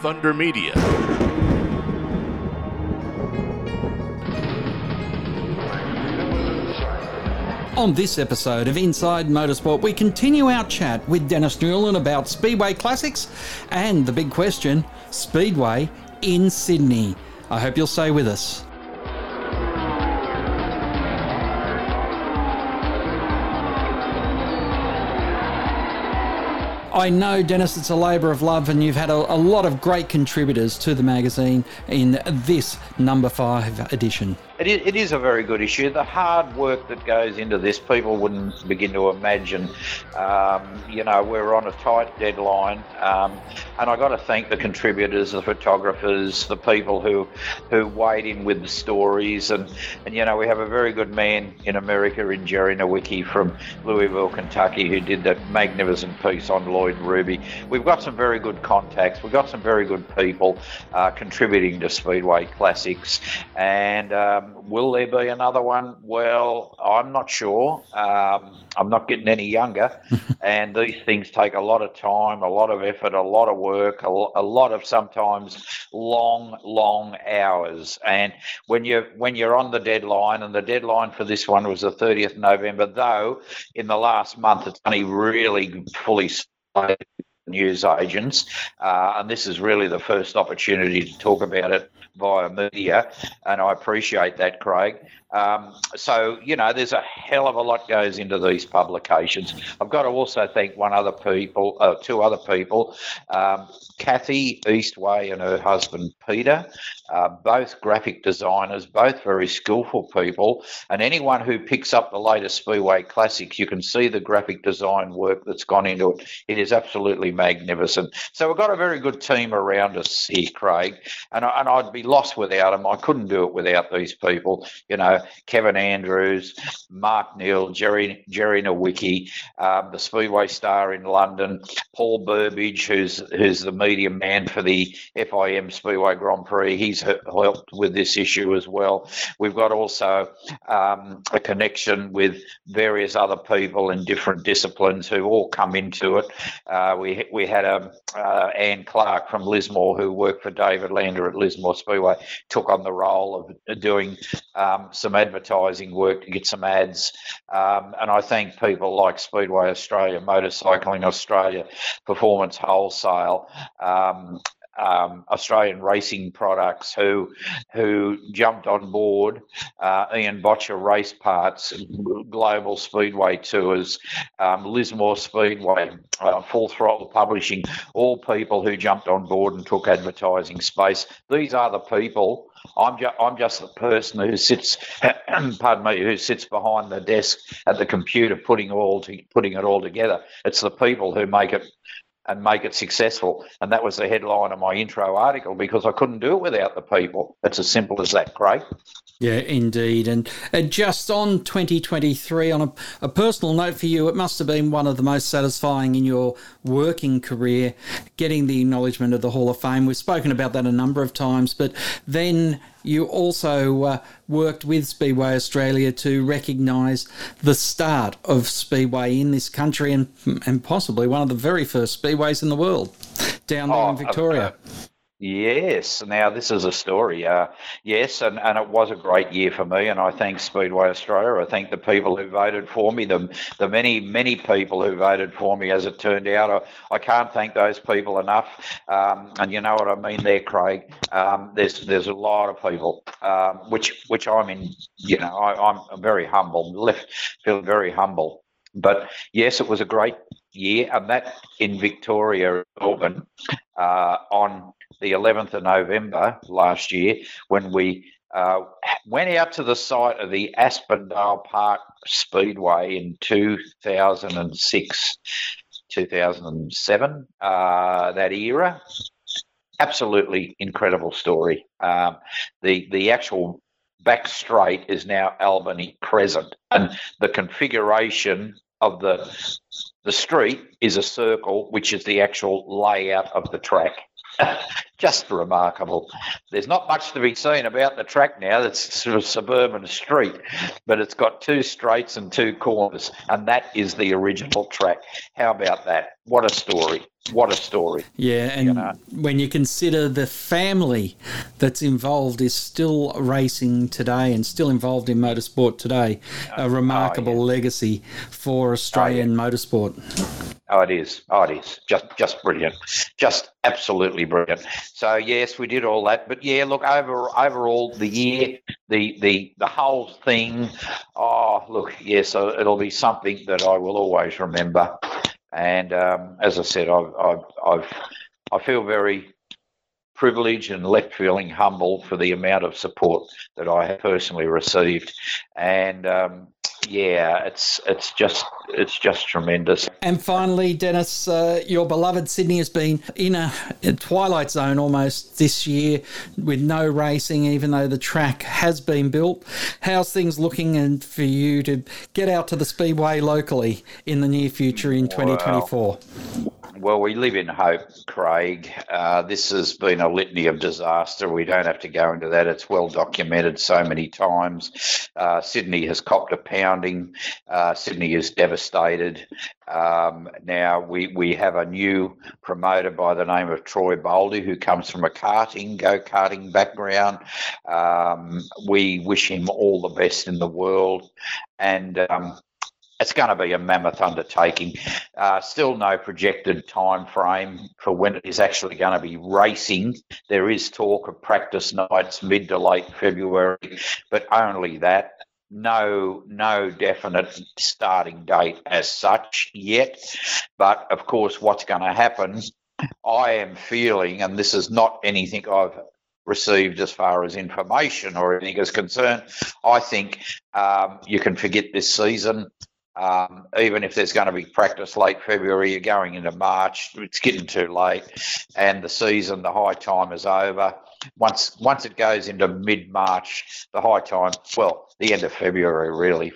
Thunder Media. On this episode of Inside Motorsport, we continue our chat with Dennis Newlyn about Speedway Classics and the big question Speedway in Sydney. I hope you'll stay with us. I know, Dennis, it's a labour of love, and you've had a, a, lot of great contributors to the magazine in this number five edition. It is, it is a very good issue. The hard work that goes into this, people wouldn't begin to imagine. Um, you know, we're on a tight deadline, um, and I got to thank the contributors, the photographers, the people who who weighed in with the stories, and and you know, we have a very good man in America, in Jerry Nowicki from Louisville, Kentucky, who did that magnificent piece on Lloyd Ruby. We've got some very good contacts. We've got some very good people uh, contributing to Speedway Classics, and um, will there be another one? Well, I'm not sure. Um, I'm not getting any younger, and these things take a lot of time, a lot of effort, a lot of work, a, a lot of sometimes long, long hours. And when you're, when you're on the deadline, and the deadline for this one was the 30th November, though in the last month it's only really fully news agents, uh, and this is really the first opportunity to talk about it via media, and I appreciate that, Craig. Um, so, you know, there's a hell of a lot goes into these publications. I've got to also thank one other people, uh, two other people, um, Kathy Eastway and her husband Peter, uh, both graphic designers, both very skillful people. And anyone who picks up the latest Speedway Classics, you can see the graphic design work that's gone into it. It is absolutely magnificent. So we've got a very good team around us here, Craig, and, I, and I'd be lost without them. I couldn't do it without these people. You know, Kevin Andrews, Mark Neal, Jerry Jerry Nowicki, um, the Speedway star in London, Paul Burbidge, who's who's the media man for the FIM Speedway Grand Prix. He's helped with this issue as well. We've got also um, a connection with various other people in different disciplines who all come into it. Uh, we we had a um, uh, Anne Clark from Lismore who worked for David Lander at Lismore Speedway took on the role of doing um, some advertising work to get some ads. Um, and I thank people like Speedway Australia, Motorcycling Australia, Performance Wholesale, um, um, Australian racing products who who jumped on board uh, Ian Boettcher Race Parts, Global Speedway Tours, um, Lismore Speedway, uh, Full Throttle Publishing, all people who jumped on board and took advertising space. These are the people I'm just I'm just the person who sits, pardon me, who sits behind the desk at the computer, putting all to, putting it all together. It's the people who make it and make it successful. And that was the headline of my intro article because I couldn't do it without the people. It's as simple as that, Craig. Yeah, indeed. And, and just on 2023, on a, a, personal note for you, it must have been one of the most satisfying in your working career getting the acknowledgement of the Hall of Fame. We've spoken about that a number of times, but then you also uh, worked with Speedway Australia to recognise the start of Speedway in this country and, and possibly one of the very first Speedways in the world down there oh, in Victoria. Yes. Now this is a story. Uh, yes, and, and it was a great year for me, and I thank Speedway Australia. I thank the people who voted for me, the the many many people who voted for me. As it turned out, I, I can't thank those people enough. Um, and you know what I mean there, Craig. Um, there's there's a lot of people, um, which which I'm in. You know, I, I'm very humble. Left feel very humble. But yes, it was a great year, and that in Victoria, Melbourne, uh, on the 11th of November last year when we uh, went out to the site of the Aspendale Park Speedway in 2006, 2007, uh, that era. Absolutely incredible story. Um, the the actual back straight is now Albany Crescent, and the configuration of the the street is a circle, which is the actual layout of the track. just remarkable. There's not much to be seen about the track now. It's sort of suburban street, but it's got two straights and two corners, and that is the original track. How about that? what a story. What a story. Yeah, and you know? when you consider the family that's involved is still racing today and still involved in motorsport today, a oh, remarkable oh, yeah. legacy for Australian oh, yeah. motorsport. Oh, it is. Oh, it is. Just, just brilliant. Just absolutely brilliant. So yes, we did all that. But yeah, look over overall the year, the the the whole thing. Oh, look, yes, it'll be something that I will always remember. And um, as I said, I've, I've, I've, I feel very privileged and left feeling humble for the amount of support that I have personally received. And um, yeah, it's it's just it's just tremendous. And finally, Dennis, uh, your beloved Sydney has been in a, a, twilight zone almost this year with no racing, even though the track has been built. How's things looking, and for you to get out to the speedway locally in the near future in 2024? Well, well, we live in hope, Craig. Uh, this has been a litany of disaster. We don't have to go into that. It's well documented so many times. Uh, Sydney has copped a pounding. Uh, Sydney is devastated. Um, now we, we have a new promoter by the name of Troy Boldy, who comes from a karting, go karting background. Um, we wish him all the best in the world. And um, it's going to be a mammoth undertaking. Uh, still no projected time frame for when it is actually going to be racing. There is talk of practice nights mid to late February, but only that. No, no definite starting date as such yet. But of course, what's going to happen? I am feeling, and this is not anything I've received as far as information or anything is concerned. I think um, you can forget this season. Um, even if there's going to be practice late February, you're going into March. It's getting too late, and the season, the high time is over. Once once it goes into mid March, the high time, well, the end of February really,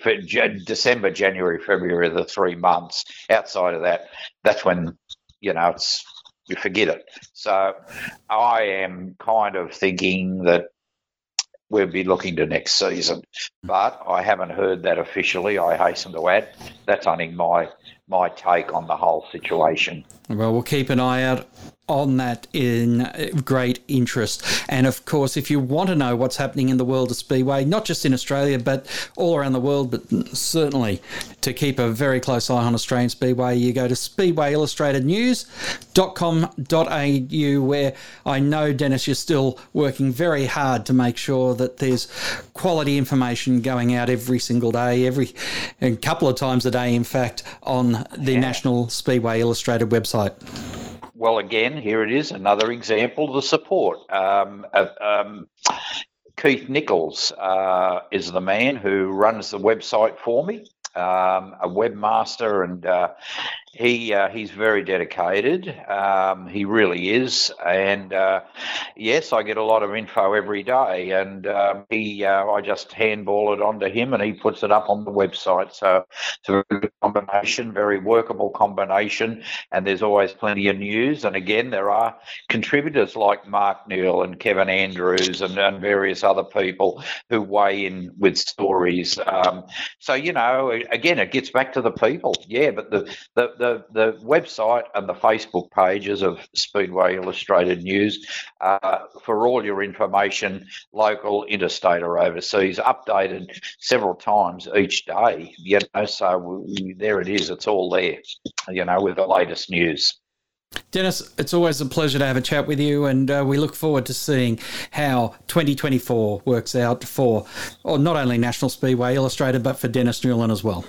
December, January, February, the three months. Outside of that, that's when you know it's you forget it. So I am kind of thinking that we'll be looking to next season. But I haven't heard that officially. I hasten to add that's only my my take on the whole situation. Well, we'll keep an eye out on that in great interest. And of course, if you want to know what's happening in the world of Speedway, not just in Australia, but all around the world, but certainly to keep a very close eye on Australian Speedway, you go to speedwayillustratednews.com.au, where I know, Dennis, you're still working very hard to make sure that there's quality information going out every single day, every couple of times a day, in fact, on the yeah. National Speedway Illustrated website well, again, here it is, another example of the support. Um, um, Keith Nichols uh, is the man who runs the website for me, um, a webmaster, and uh, he uh, he's very dedicated. Um, he really is, and uh, yes, I get a lot of info every day, and um, he uh, I just handball it onto him, and he puts it up on the website. So it's a very good combination, very workable combination, and there's always plenty of news. And again, there are contributors like Mark Neal and Kevin Andrews and, and various other people who weigh in with stories. Um, so you know, again, it gets back to the people. Yeah, but the the, the the, the website and the Facebook pages of Speedway Illustrated News uh, for all your information, local, interstate, or overseas, updated several times each day. You know, so we, there it is. It's all there. You know, with the latest news. Dennis, it's always a pleasure to have a chat with you, and uh, we look forward to seeing how 2024 works out for or not only National Speedway Illustrated, but for Dennis Newlyn as well.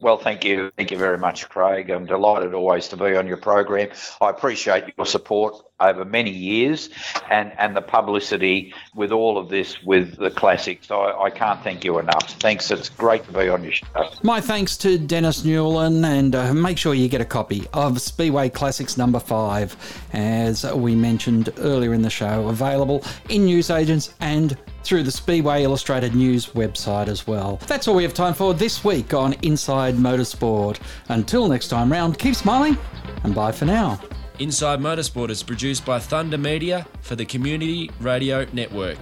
Well, thank you. Thank you very much, Craig. I'm delighted always to be on your program. I appreciate your support over many years and, and the publicity with all of this with the classics. I, I can't thank you enough. Thanks. It's great to be on your show. My thanks to Dennis Newlyn, and uh, make sure you get a copy of Speedway Classics number five, as we mentioned earlier in the show, available in newsagents and through the Speedway Illustrated News website as well. That's all we have time for this week on Inside Motorsport. Until next time round, keep smiling and bye for now. Inside Motorsport is produced by Thunder Media for the Community Radio Network.